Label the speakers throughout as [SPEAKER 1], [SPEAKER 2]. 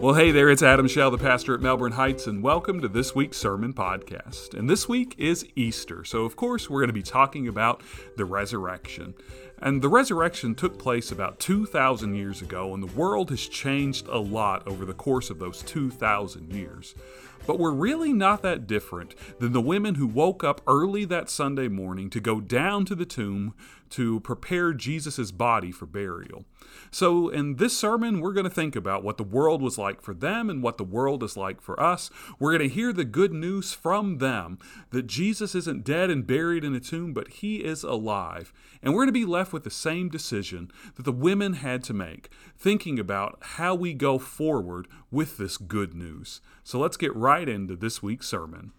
[SPEAKER 1] Well, hey there, it's Adam Shell, the pastor at Melbourne Heights, and welcome to this week's sermon podcast. And this week is Easter, so of course we're going to be talking about the resurrection. And the resurrection took place about 2,000 years ago, and the world has changed a lot over the course of those 2,000 years. But we're really not that different than the women who woke up early that Sunday morning to go down to the tomb to prepare Jesus' body for burial. So, in this sermon, we're going to think about what the world was like for them and what the world is like for us. We're going to hear the good news from them that Jesus isn't dead and buried in a tomb, but he is alive. And we're going to be left with the same decision that the women had to make, thinking about how we go forward with this good news. So, let's get right into this week's sermon.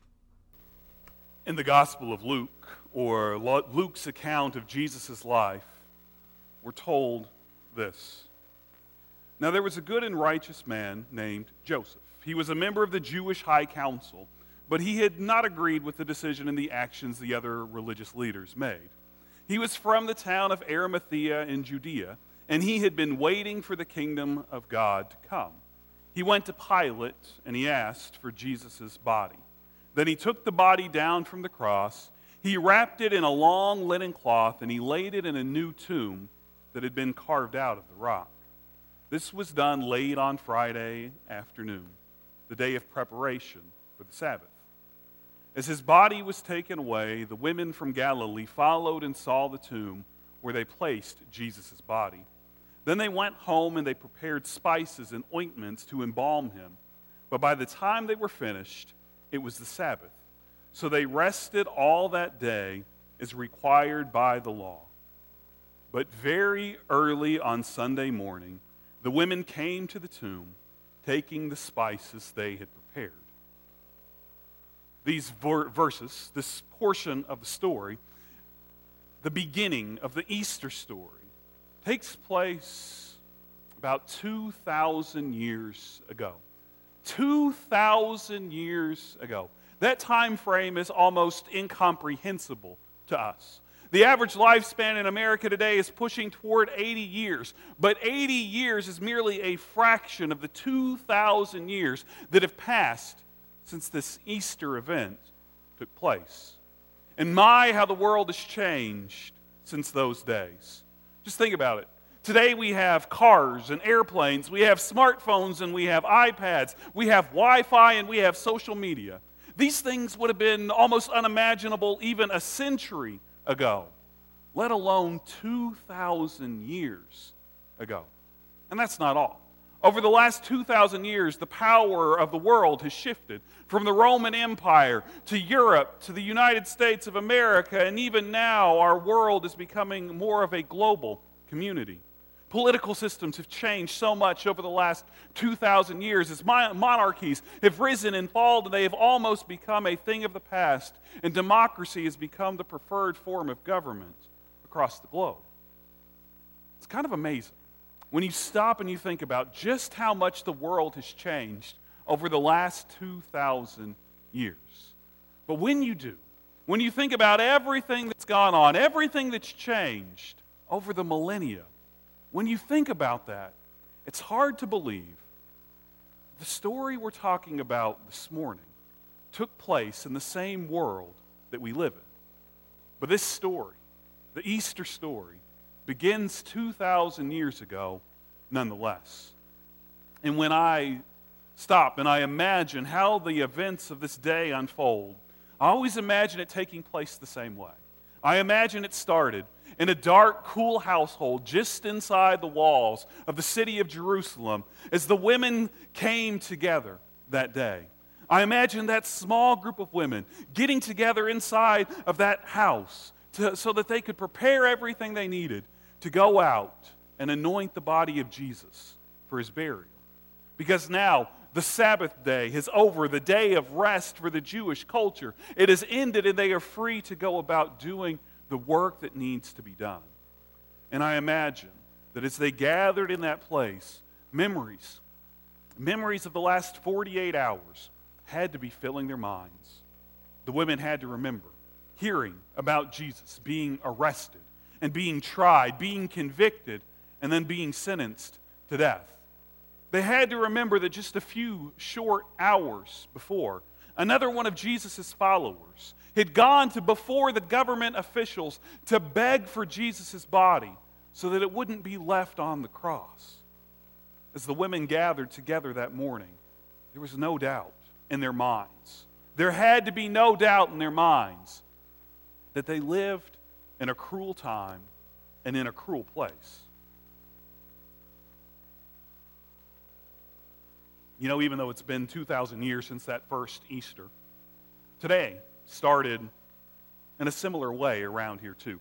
[SPEAKER 2] In the Gospel of Luke, or Luke's account of Jesus' life, we're told this. Now, there was a good and righteous man named Joseph. He was a member of the Jewish High Council, but he had not agreed with the decision and the actions the other religious leaders made. He was from the town of Arimathea in Judea, and he had been waiting for the kingdom of God to come. He went to Pilate and he asked for Jesus' body. Then he took the body down from the cross he wrapped it in a long linen cloth and he laid it in a new tomb that had been carved out of the rock. This was done late on Friday afternoon, the day of preparation for the Sabbath. As his body was taken away, the women from Galilee followed and saw the tomb where they placed Jesus' body. Then they went home and they prepared spices and ointments to embalm him. But by the time they were finished, it was the Sabbath so they rested all that day as required by the law. But very early on Sunday morning, the women came to the tomb, taking the spices they had prepared. These verses, this portion of the story, the beginning of the Easter story, takes place about 2,000 years ago. 2,000 years ago. That time frame is almost incomprehensible to us. The average lifespan in America today is pushing toward 80 years, but 80 years is merely a fraction of the 2,000 years that have passed since this Easter event took place. And my, how the world has changed since those days. Just think about it. Today we have cars and airplanes, we have smartphones and we have iPads, we have Wi Fi and we have social media. These things would have been almost unimaginable even a century ago, let alone 2,000 years ago. And that's not all. Over the last 2,000 years, the power of the world has shifted from the Roman Empire to Europe to the United States of America, and even now our world is becoming more of a global community. Political systems have changed so much over the last 2,000 years as monarchies have risen and fallen, and they have almost become a thing of the past, and democracy has become the preferred form of government across the globe. It's kind of amazing when you stop and you think about just how much the world has changed over the last 2,000 years. But when you do, when you think about everything that's gone on, everything that's changed over the millennia, when you think about that, it's hard to believe the story we're talking about this morning took place in the same world that we live in. But this story, the Easter story, begins 2,000 years ago nonetheless. And when I stop and I imagine how the events of this day unfold, I always imagine it taking place the same way. I imagine it started in a dark, cool household just inside the walls of the city of Jerusalem as the women came together that day. I imagine that small group of women getting together inside of that house to, so that they could prepare everything they needed to go out and anoint the body of Jesus for his burial. Because now the Sabbath day is over, the day of rest for the Jewish culture. It has ended, and they are free to go about doing the work that needs to be done. And I imagine that as they gathered in that place, memories, memories of the last 48 hours had to be filling their minds. The women had to remember hearing about Jesus being arrested and being tried, being convicted, and then being sentenced to death. They had to remember that just a few short hours before, another one of Jesus' followers had gone to before the government officials to beg for Jesus' body so that it wouldn't be left on the cross. As the women gathered together that morning, there was no doubt in their minds. There had to be no doubt in their minds that they lived in a cruel time and in a cruel place. You know, even though it's been 2,000 years since that first Easter, today started in a similar way around here, too.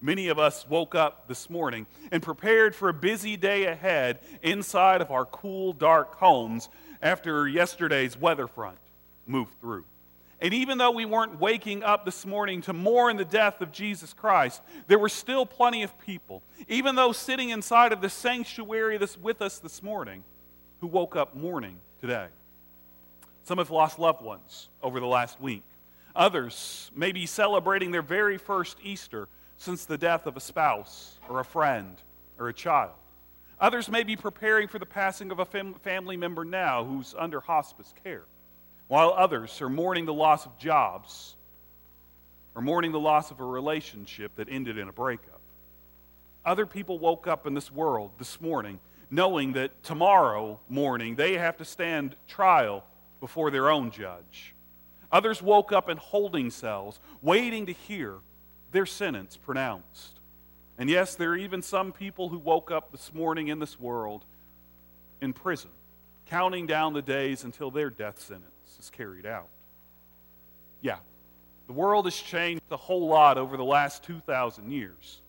[SPEAKER 2] Many of us woke up this morning and prepared for a busy day ahead inside of our cool, dark homes after yesterday's weather front moved through. And even though we weren't waking up this morning to mourn the death of Jesus Christ, there were still plenty of people, even though sitting inside of the sanctuary this, with us this morning, who woke up mourning today. Some have lost loved ones over the last week. Others may be celebrating their very first Easter since the death of a spouse or a friend or a child. Others may be preparing for the passing of a fam- family member now who's under hospice care while others are mourning the loss of jobs or mourning the loss of a relationship that ended in a breakup. Other people woke up in this world this morning knowing that tomorrow morning they have to stand trial before their own judge. Others woke up in holding cells, waiting to hear their sentence pronounced. And yes, there are even some people who woke up this morning in this world in prison, counting down the days until their death sentence is carried out. Yeah, the world has changed a whole lot over the last 2,000 years.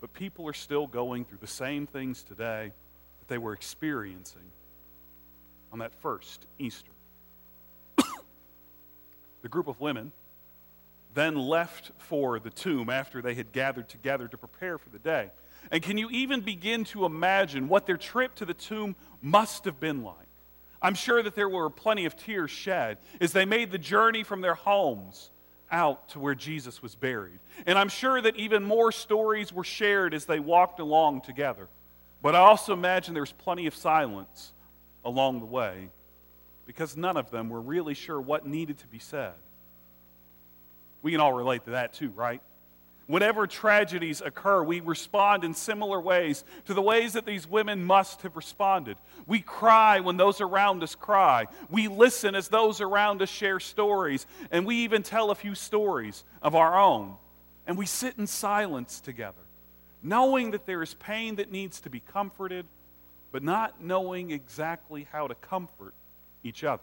[SPEAKER 2] But people are still going through the same things today that they were experiencing on that first Easter. The group of women then left for the tomb after they had gathered together to prepare for the day. And can you even begin to imagine what their trip to the tomb must have been like? I'm sure that there were plenty of tears shed as they made the journey from their homes out to where Jesus was buried. And I'm sure that even more stories were shared as they walked along together. But I also imagine there's plenty of silence along the way because none of them were really sure what needed to be said. We can all relate to that too, right? Whenever tragedies occur, we respond in similar ways to the ways that these women must have responded. We cry when those around us cry. We listen as those around us share stories. And we even tell a few stories of our own. And we sit in silence together, knowing that there is pain that needs to be comforted, but not knowing exactly how to comfort each other.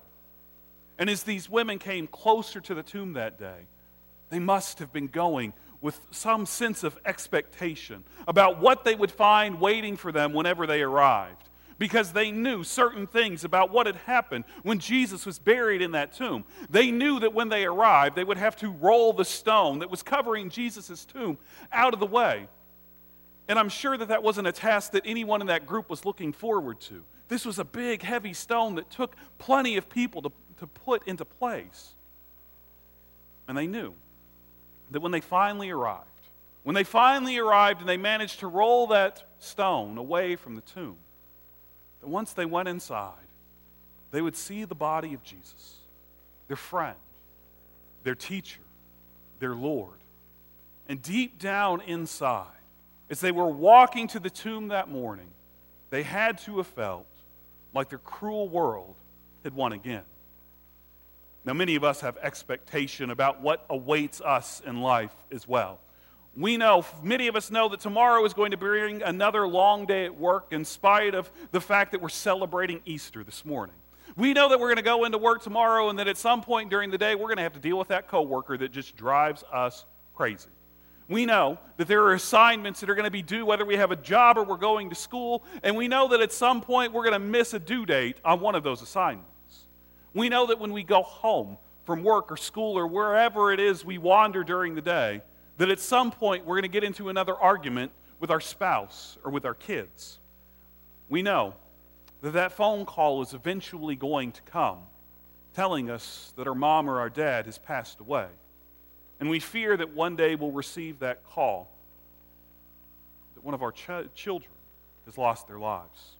[SPEAKER 2] And as these women came closer to the tomb that day, they must have been going with some sense of expectation about what they would find waiting for them whenever they arrived because they knew certain things about what had happened when Jesus was buried in that tomb. They knew that when they arrived, they would have to roll the stone that was covering Jesus' tomb out of the way. And I'm sure that that wasn't a task that anyone in that group was looking forward to. This was a big, heavy stone that took plenty of people to, to put into place. And they knew that when they finally arrived, when they finally arrived and they managed to roll that stone away from the tomb, that once they went inside, they would see the body of Jesus, their friend, their teacher, their Lord. And deep down inside, as they were walking to the tomb that morning, they had to have felt like their cruel world had won again. Now, many of us have expectation about what awaits us in life as well. We know, many of us know that tomorrow is going to bring another long day at work in spite of the fact that we're celebrating Easter this morning. We know that we're going to go into work tomorrow and that at some point during the day we're going to have to deal with that coworker that just drives us crazy. We know that there are assignments that are going to be due whether we have a job or we're going to school, and we know that at some point we're going to miss a due date on one of those assignments. We know that when we go home from work or school or wherever it is we wander during the day, that at some point we're going to get into another argument with our spouse or with our kids. We know that that phone call is eventually going to come telling us that our mom or our dad has passed away. And we fear that one day we'll receive that call that one of our ch- children has lost their lives.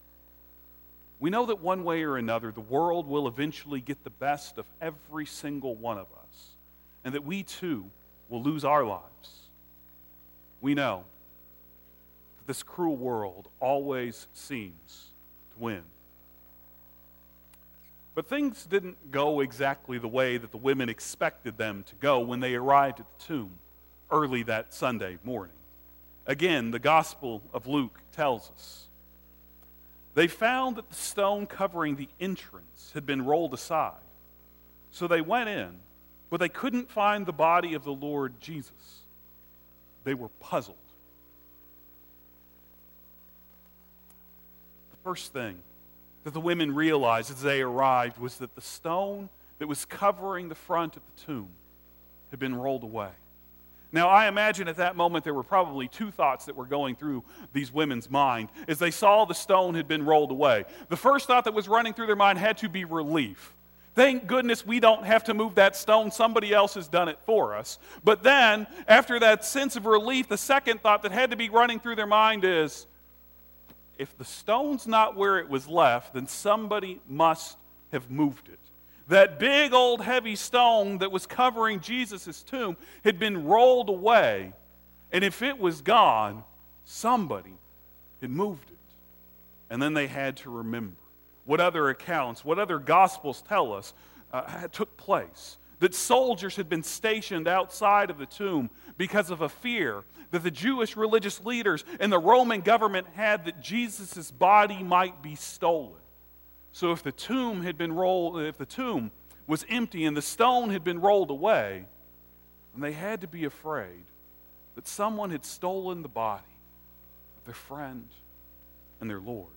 [SPEAKER 2] We know that one way or another, the world will eventually get the best of every single one of us, and that we too will lose our lives. We know that this cruel world always seems to win. But things didn't go exactly the way that the women expected them to go when they arrived at the tomb early that Sunday morning. Again, the Gospel of Luke tells us. They found that the stone covering the entrance had been rolled aside. So they went in, but they couldn't find the body of the Lord Jesus. They were puzzled. The first thing that the women realized as they arrived was that the stone that was covering the front of the tomb had been rolled away. Now, I imagine at that moment there were probably two thoughts that were going through these women's mind as they saw the stone had been rolled away. The first thought that was running through their mind had to be relief. Thank goodness we don't have to move that stone. Somebody else has done it for us. But then, after that sense of relief, the second thought that had to be running through their mind is if the stone's not where it was left, then somebody must have moved it. That big old heavy stone that was covering Jesus' tomb had been rolled away, and if it was gone, somebody had moved it. And then they had to remember what other accounts, what other gospels tell us uh, took place. That soldiers had been stationed outside of the tomb because of a fear that the Jewish religious leaders and the Roman government had that Jesus' body might be stolen. So if the tomb had been rolled, if the tomb was empty and the stone had been rolled away, then they had to be afraid that someone had stolen the body of their friend and their Lord.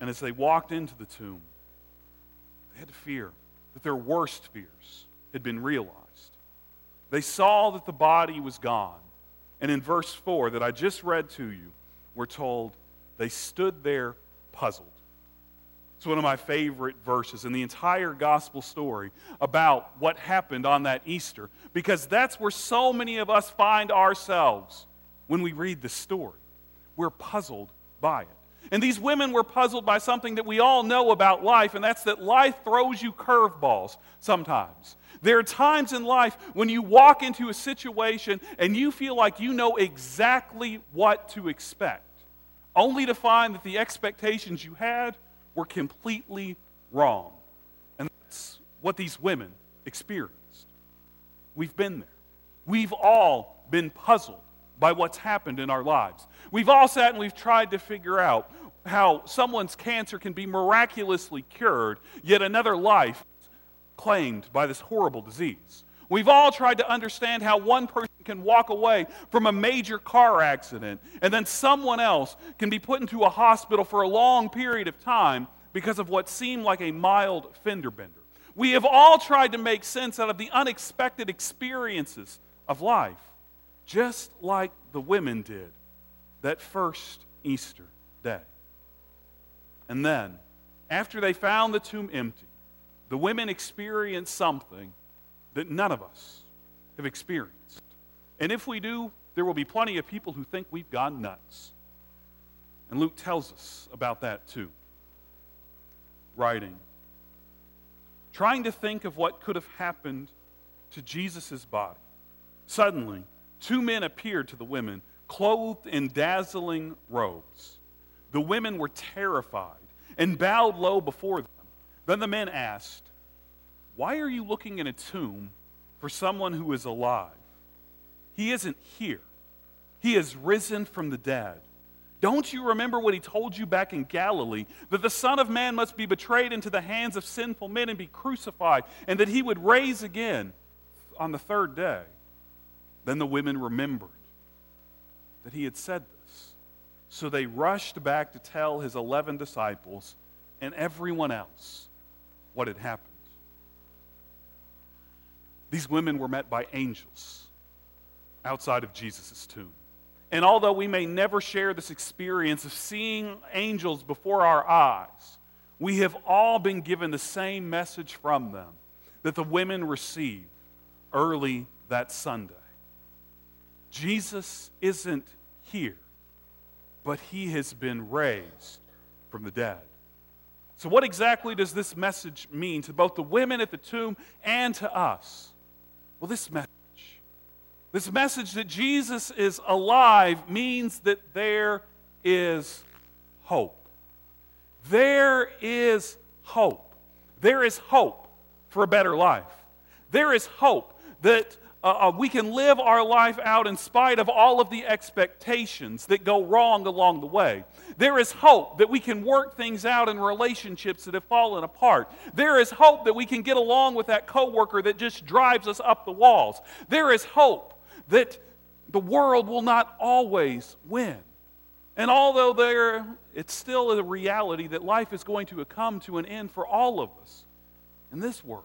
[SPEAKER 2] And as they walked into the tomb, they had to fear that their worst fears had been realized. They saw that the body was gone and in verse 4 that I just read to you, we're told they stood there puzzled. It's one of my favorite verses in the entire gospel story about what happened on that Easter, because that's where so many of us find ourselves when we read the story. We're puzzled by it. And these women were puzzled by something that we all know about life, and that's that life throws you curveballs sometimes. There are times in life when you walk into a situation and you feel like you know exactly what to expect, only to find that the expectations you had were completely wrong. And that's what these women experienced. We've been there. We've all been puzzled by what's happened in our lives. We've all sat and we've tried to figure out how someone's cancer can be miraculously cured, yet another life claimed by this horrible disease. We've all tried to understand how one person can walk away from a major car accident and then someone else can be put into a hospital for a long period of time because of what seemed like a mild fender bender. We have all tried to make sense out of the unexpected experiences of life, just like the women did that first Easter day. And then, after they found the tomb empty, the women experience something that none of us have experienced. And if we do, there will be plenty of people who think we've gone nuts. And Luke tells us about that too. Writing, trying to think of what could have happened to Jesus' body. Suddenly, two men appeared to the women, clothed in dazzling robes. The women were terrified and bowed low before them. Then the men asked, Why are you looking in a tomb for someone who is alive? He isn't here, he has risen from the dead. Don't you remember what he told you back in Galilee that the Son of Man must be betrayed into the hands of sinful men and be crucified, and that he would raise again on the third day? Then the women remembered that he had said this. So they rushed back to tell his eleven disciples and everyone else what had happened. These women were met by angels outside of Jesus' tomb. And although we may never share this experience of seeing angels before our eyes, we have all been given the same message from them that the women received early that Sunday. Jesus isn't here, but he has been raised from the dead. So, what exactly does this message mean to both the women at the tomb and to us? Well, this message, this message that Jesus is alive, means that there is hope. There is hope. There is hope for a better life. There is hope that uh, uh, we can live our life out in spite of all of the expectations that go wrong along the way. There is hope that we can work things out in relationships that have fallen apart. There is hope that we can get along with that coworker that just drives us up the walls. There is hope that the world will not always win. And although there, it's still a reality that life is going to come to an end for all of us in this world,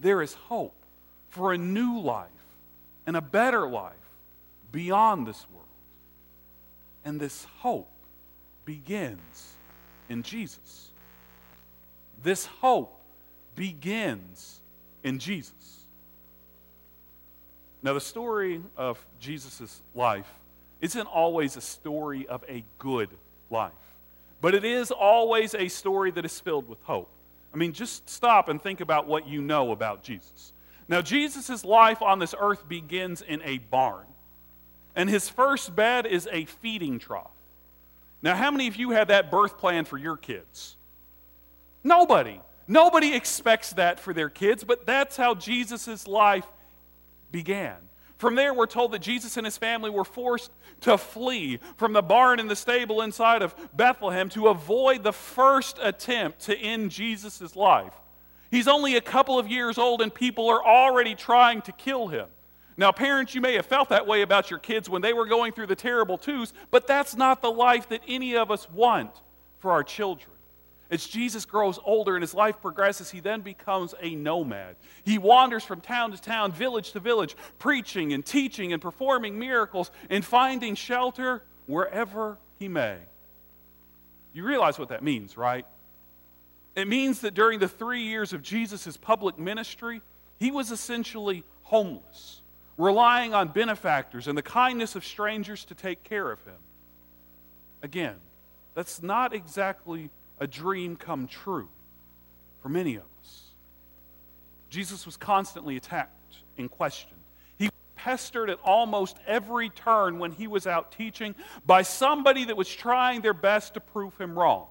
[SPEAKER 2] there is hope for a new life and a better life beyond this world. And this hope begins in Jesus. This hope begins in Jesus. Now, the story of Jesus' life isn't always a story of a good life, but it is always a story that is filled with hope. I mean, just stop and think about what you know about Jesus. Now, Jesus' life on this earth begins in a barn, and his first bed is a feeding trough. Now, how many of you had that birth plan for your kids? Nobody. Nobody expects that for their kids, but that's how Jesus' life began. From there, we're told that Jesus and his family were forced to flee from the barn and the stable inside of Bethlehem to avoid the first attempt to end Jesus' life. He's only a couple of years old, and people are already trying to kill him. Now, parents, you may have felt that way about your kids when they were going through the terrible twos, but that's not the life that any of us want for our children. As Jesus grows older and his life progresses, he then becomes a nomad. He wanders from town to town, village to village, preaching and teaching and performing miracles and finding shelter wherever he may. You realize what that means, right? It means that during the three years of Jesus' public ministry, he was essentially homeless, relying on benefactors and the kindness of strangers to take care of him. Again, that's not exactly a dream come true for many of us. Jesus was constantly attacked and questioned. He was pestered at almost every turn when he was out teaching by somebody that was trying their best to prove him wrong.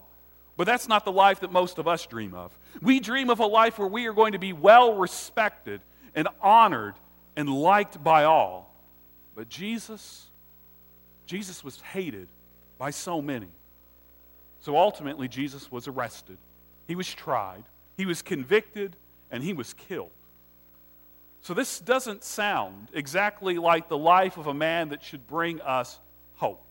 [SPEAKER 2] But that's not the life that most of us dream of. We dream of a life where we are going to be well respected and honored and liked by all. But Jesus, Jesus was hated by so many. So ultimately, Jesus was arrested, he was tried, he was convicted, and he was killed. So this doesn't sound exactly like the life of a man that should bring us hope.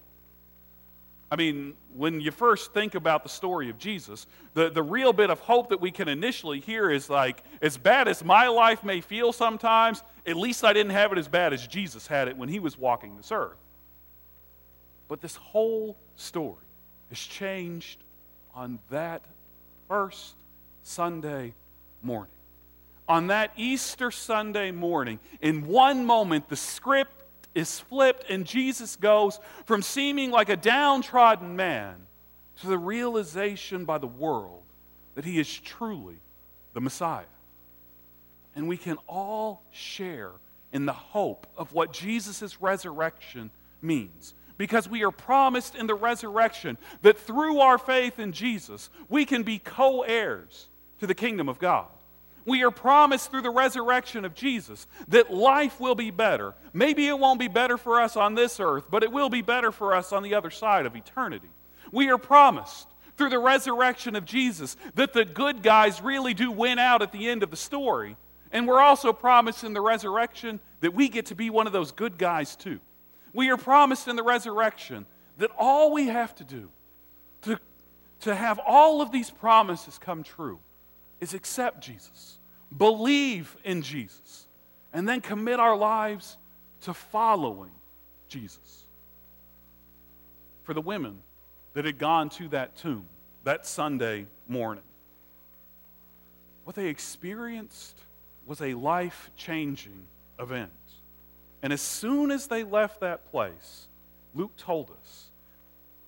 [SPEAKER 2] I mean, when you first think about the story of Jesus, the, the real bit of hope that we can initially hear is like, as bad as my life may feel sometimes, at least I didn't have it as bad as Jesus had it when he was walking this earth. But this whole story is changed on that first Sunday morning. On that Easter Sunday morning, in one moment, the script is flipped, and Jesus goes from seeming like a downtrodden man to the realization by the world that he is truly the Messiah. And we can all share in the hope of what Jesus' resurrection means. Because we are promised in the resurrection that through our faith in Jesus, we can be co heirs to the kingdom of God. We are promised through the resurrection of Jesus that life will be better. Maybe it won't be better for us on this earth, but it will be better for us on the other side of eternity. We are promised through the resurrection of Jesus that the good guys really do win out at the end of the story. And we're also promised in the resurrection that we get to be one of those good guys too. We are promised in the resurrection that all we have to do to, to have all of these promises come true is accept Jesus, believe in Jesus, and then commit our lives to following Jesus. For the women that had gone to that tomb that Sunday morning, what they experienced was a life changing event. And as soon as they left that place, Luke told us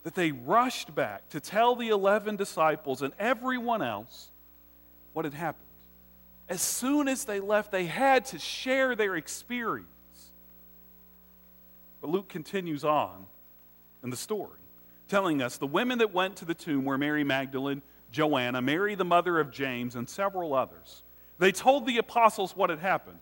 [SPEAKER 2] that they rushed back to tell the 11 disciples and everyone else what had happened. As soon as they left, they had to share their experience. But Luke continues on in the story, telling us the women that went to the tomb were Mary Magdalene, Joanna, Mary the mother of James, and several others. They told the apostles what had happened.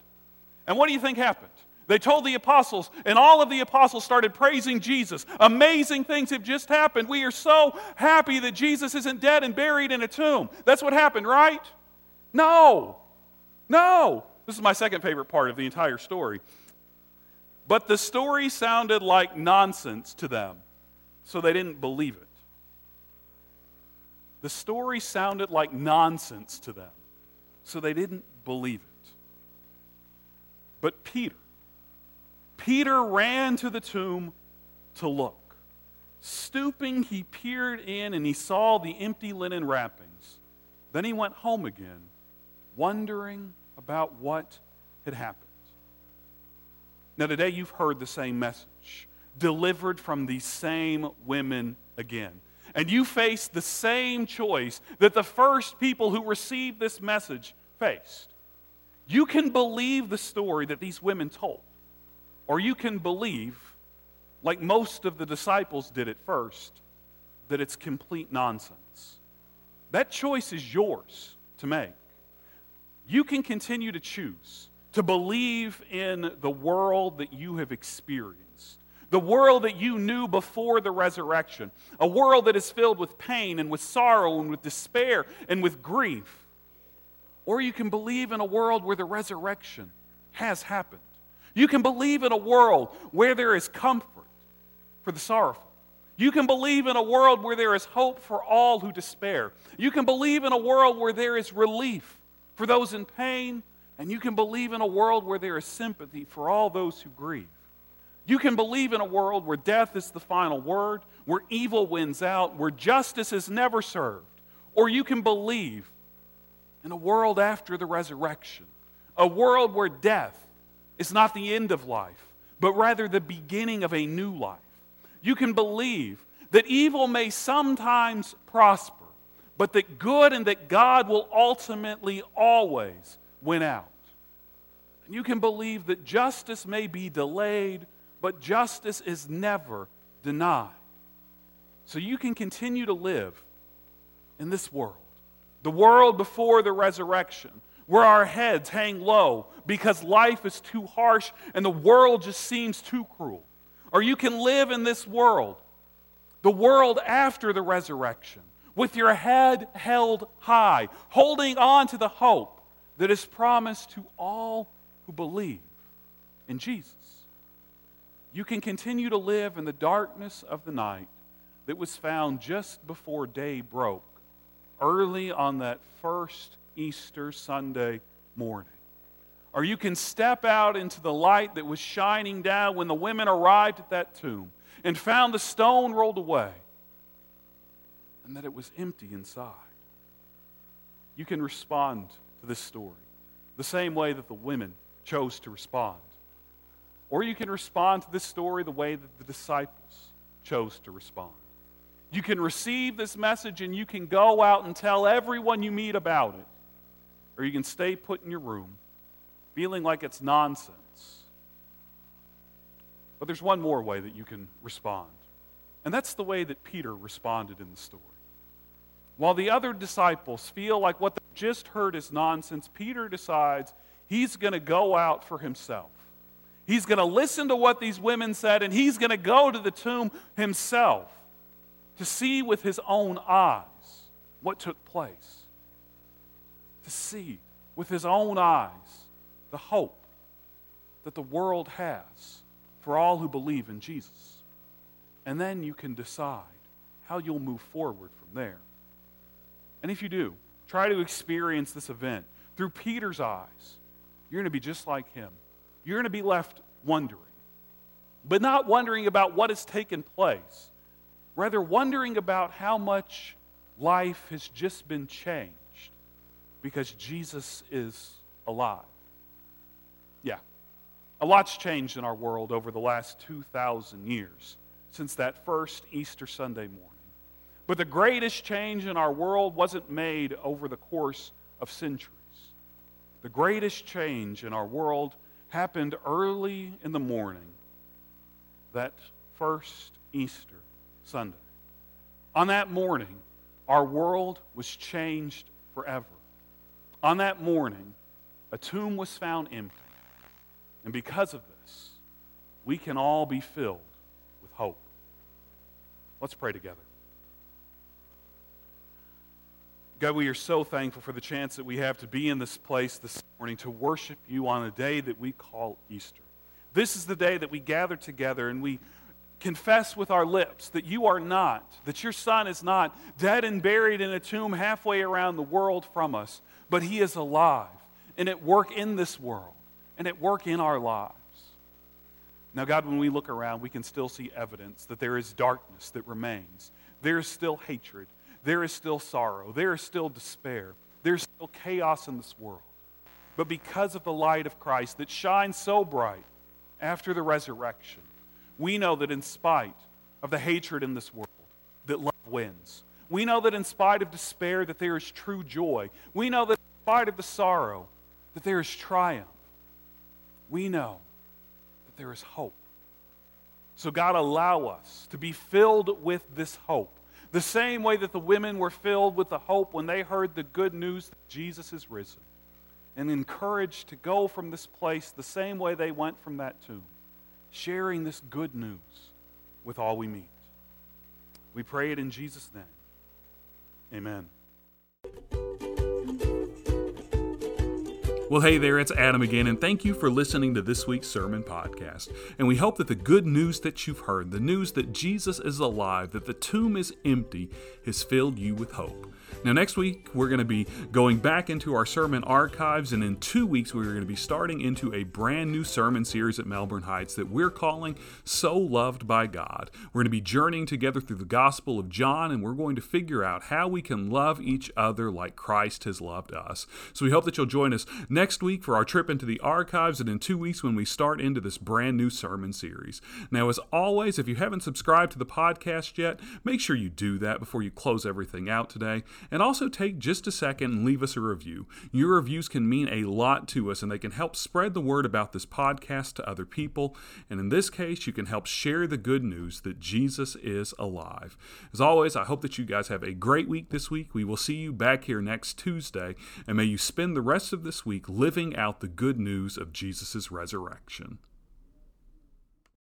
[SPEAKER 2] And what do you think happened? They told the apostles, and all of the apostles started praising Jesus. Amazing things have just happened. We are so happy that Jesus isn't dead and buried in a tomb. That's what happened, right? No. No. This is my second favorite part of the entire story. But the story sounded like nonsense to them, so they didn't believe it. The story sounded like nonsense to them, so they didn't believe it. But Peter, Peter ran to the tomb to look. Stooping, he peered in and he saw the empty linen wrappings. Then he went home again, wondering about what had happened. Now, today you've heard the same message, delivered from these same women again. And you face the same choice that the first people who received this message faced. You can believe the story that these women told. Or you can believe, like most of the disciples did at first, that it's complete nonsense. That choice is yours to make. You can continue to choose to believe in the world that you have experienced, the world that you knew before the resurrection, a world that is filled with pain and with sorrow and with despair and with grief. Or you can believe in a world where the resurrection has happened you can believe in a world where there is comfort for the sorrowful. You can believe in a world where there is hope for all who despair. You can believe in a world where there is relief for those in pain. And you can believe in a world where there is sympathy for all those who grieve. You can believe in a world where death is the final word, where evil wins out, where justice is never served. Or you can believe in a world after the resurrection, a world where death is not the end of life, but rather the beginning of a new life. You can believe that evil may sometimes prosper, but that good and that God will ultimately always win out. And you can believe that justice may be delayed, but justice is never denied. So you can continue to live in this world, the world before the resurrection, where our heads hang low because life is too harsh and the world just seems too cruel. Or you can live in this world, the world after the resurrection, with your head held high, holding on to the hope that is promised to all who believe in Jesus. You can continue to live in the darkness of the night that was found just before day broke, early on that first Easter Sunday morning. Or you can step out into the light that was shining down when the women arrived at that tomb and found the stone rolled away and that it was empty inside. You can respond to this story the same way that the women chose to respond. Or you can respond to this story the way that the disciples chose to respond. You can receive this message and you can go out and tell everyone you meet about it or you can stay put in your room feeling like it's nonsense. But there's one more way that you can respond, and that's the way that Peter responded in the story. While the other disciples feel like what they just heard is nonsense, Peter decides he's going to go out for himself. He's going to listen to what these women said, and he's going to go to the tomb himself to see with his own eyes what took place to see with his own eyes the hope that the world has for all who believe in Jesus. And then you can decide how you'll move forward from there. And if you do, try to experience this event through Peter's eyes. You're going to be just like him. You're going to be left wondering, but not wondering about what has taken place, rather, wondering about how much life has just been changed because Jesus is alive. Yeah. A lot's changed in our world over the last 2,000 years since that first Easter Sunday morning. But the greatest change in our world wasn't made over the course of centuries. The greatest change in our world happened early in the morning, that first Easter Sunday. On that morning, our world was changed forever. On that morning, a tomb was found empty. And because of this, we can all be filled. Let's pray together. God, we are so thankful for the chance that we have to be in this place this morning to worship you on a day that we call Easter. This is the day that we gather together and we confess with our lips that you are not, that your son is not dead and buried in a tomb halfway around the world from us, but he is alive and at work in this world and at work in our lives. Now, God, when we look around, we can still see evidence that there is darkness that remains. There is still hatred there is still sorrow, there is still despair, there's still chaos in this world. But because of the light of Christ that shines so bright after the resurrection, we know that in spite of the hatred in this world, that love wins. We know that in spite of despair, that there is true joy. We know that in spite of the sorrow, that there is triumph. We know there is hope. So, God, allow us to be filled with this hope the same way that the women were filled with the hope when they heard the good news that Jesus is risen, and encouraged to go from this place the same way they went from that tomb, sharing this good news with all we meet. We pray it in Jesus' name. Amen.
[SPEAKER 1] Well, hey there, it's Adam again, and thank you for listening to this week's Sermon Podcast. And we hope that the good news that you've heard, the news that Jesus is alive, that the tomb is empty, has filled you with hope. Now, next week, we're going to be going back into our sermon archives, and in two weeks, we're going to be starting into a brand new sermon series at Melbourne Heights that we're calling So Loved by God. We're going to be journeying together through the Gospel of John, and we're going to figure out how we can love each other like Christ has loved us. So, we hope that you'll join us next week for our trip into the archives, and in two weeks when we start into this brand new sermon series. Now, as always, if you haven't subscribed to the podcast yet, make sure you do that before you close everything out today. And also take just a second and leave us a review. Your reviews can mean a lot to us and they can help spread the word about this podcast to other people. And in this case, you can help share the good news that Jesus is alive. As always, I hope that you guys have a great week this week. We will see you back here next Tuesday. And may you spend the rest of this week living out the good news of Jesus' resurrection.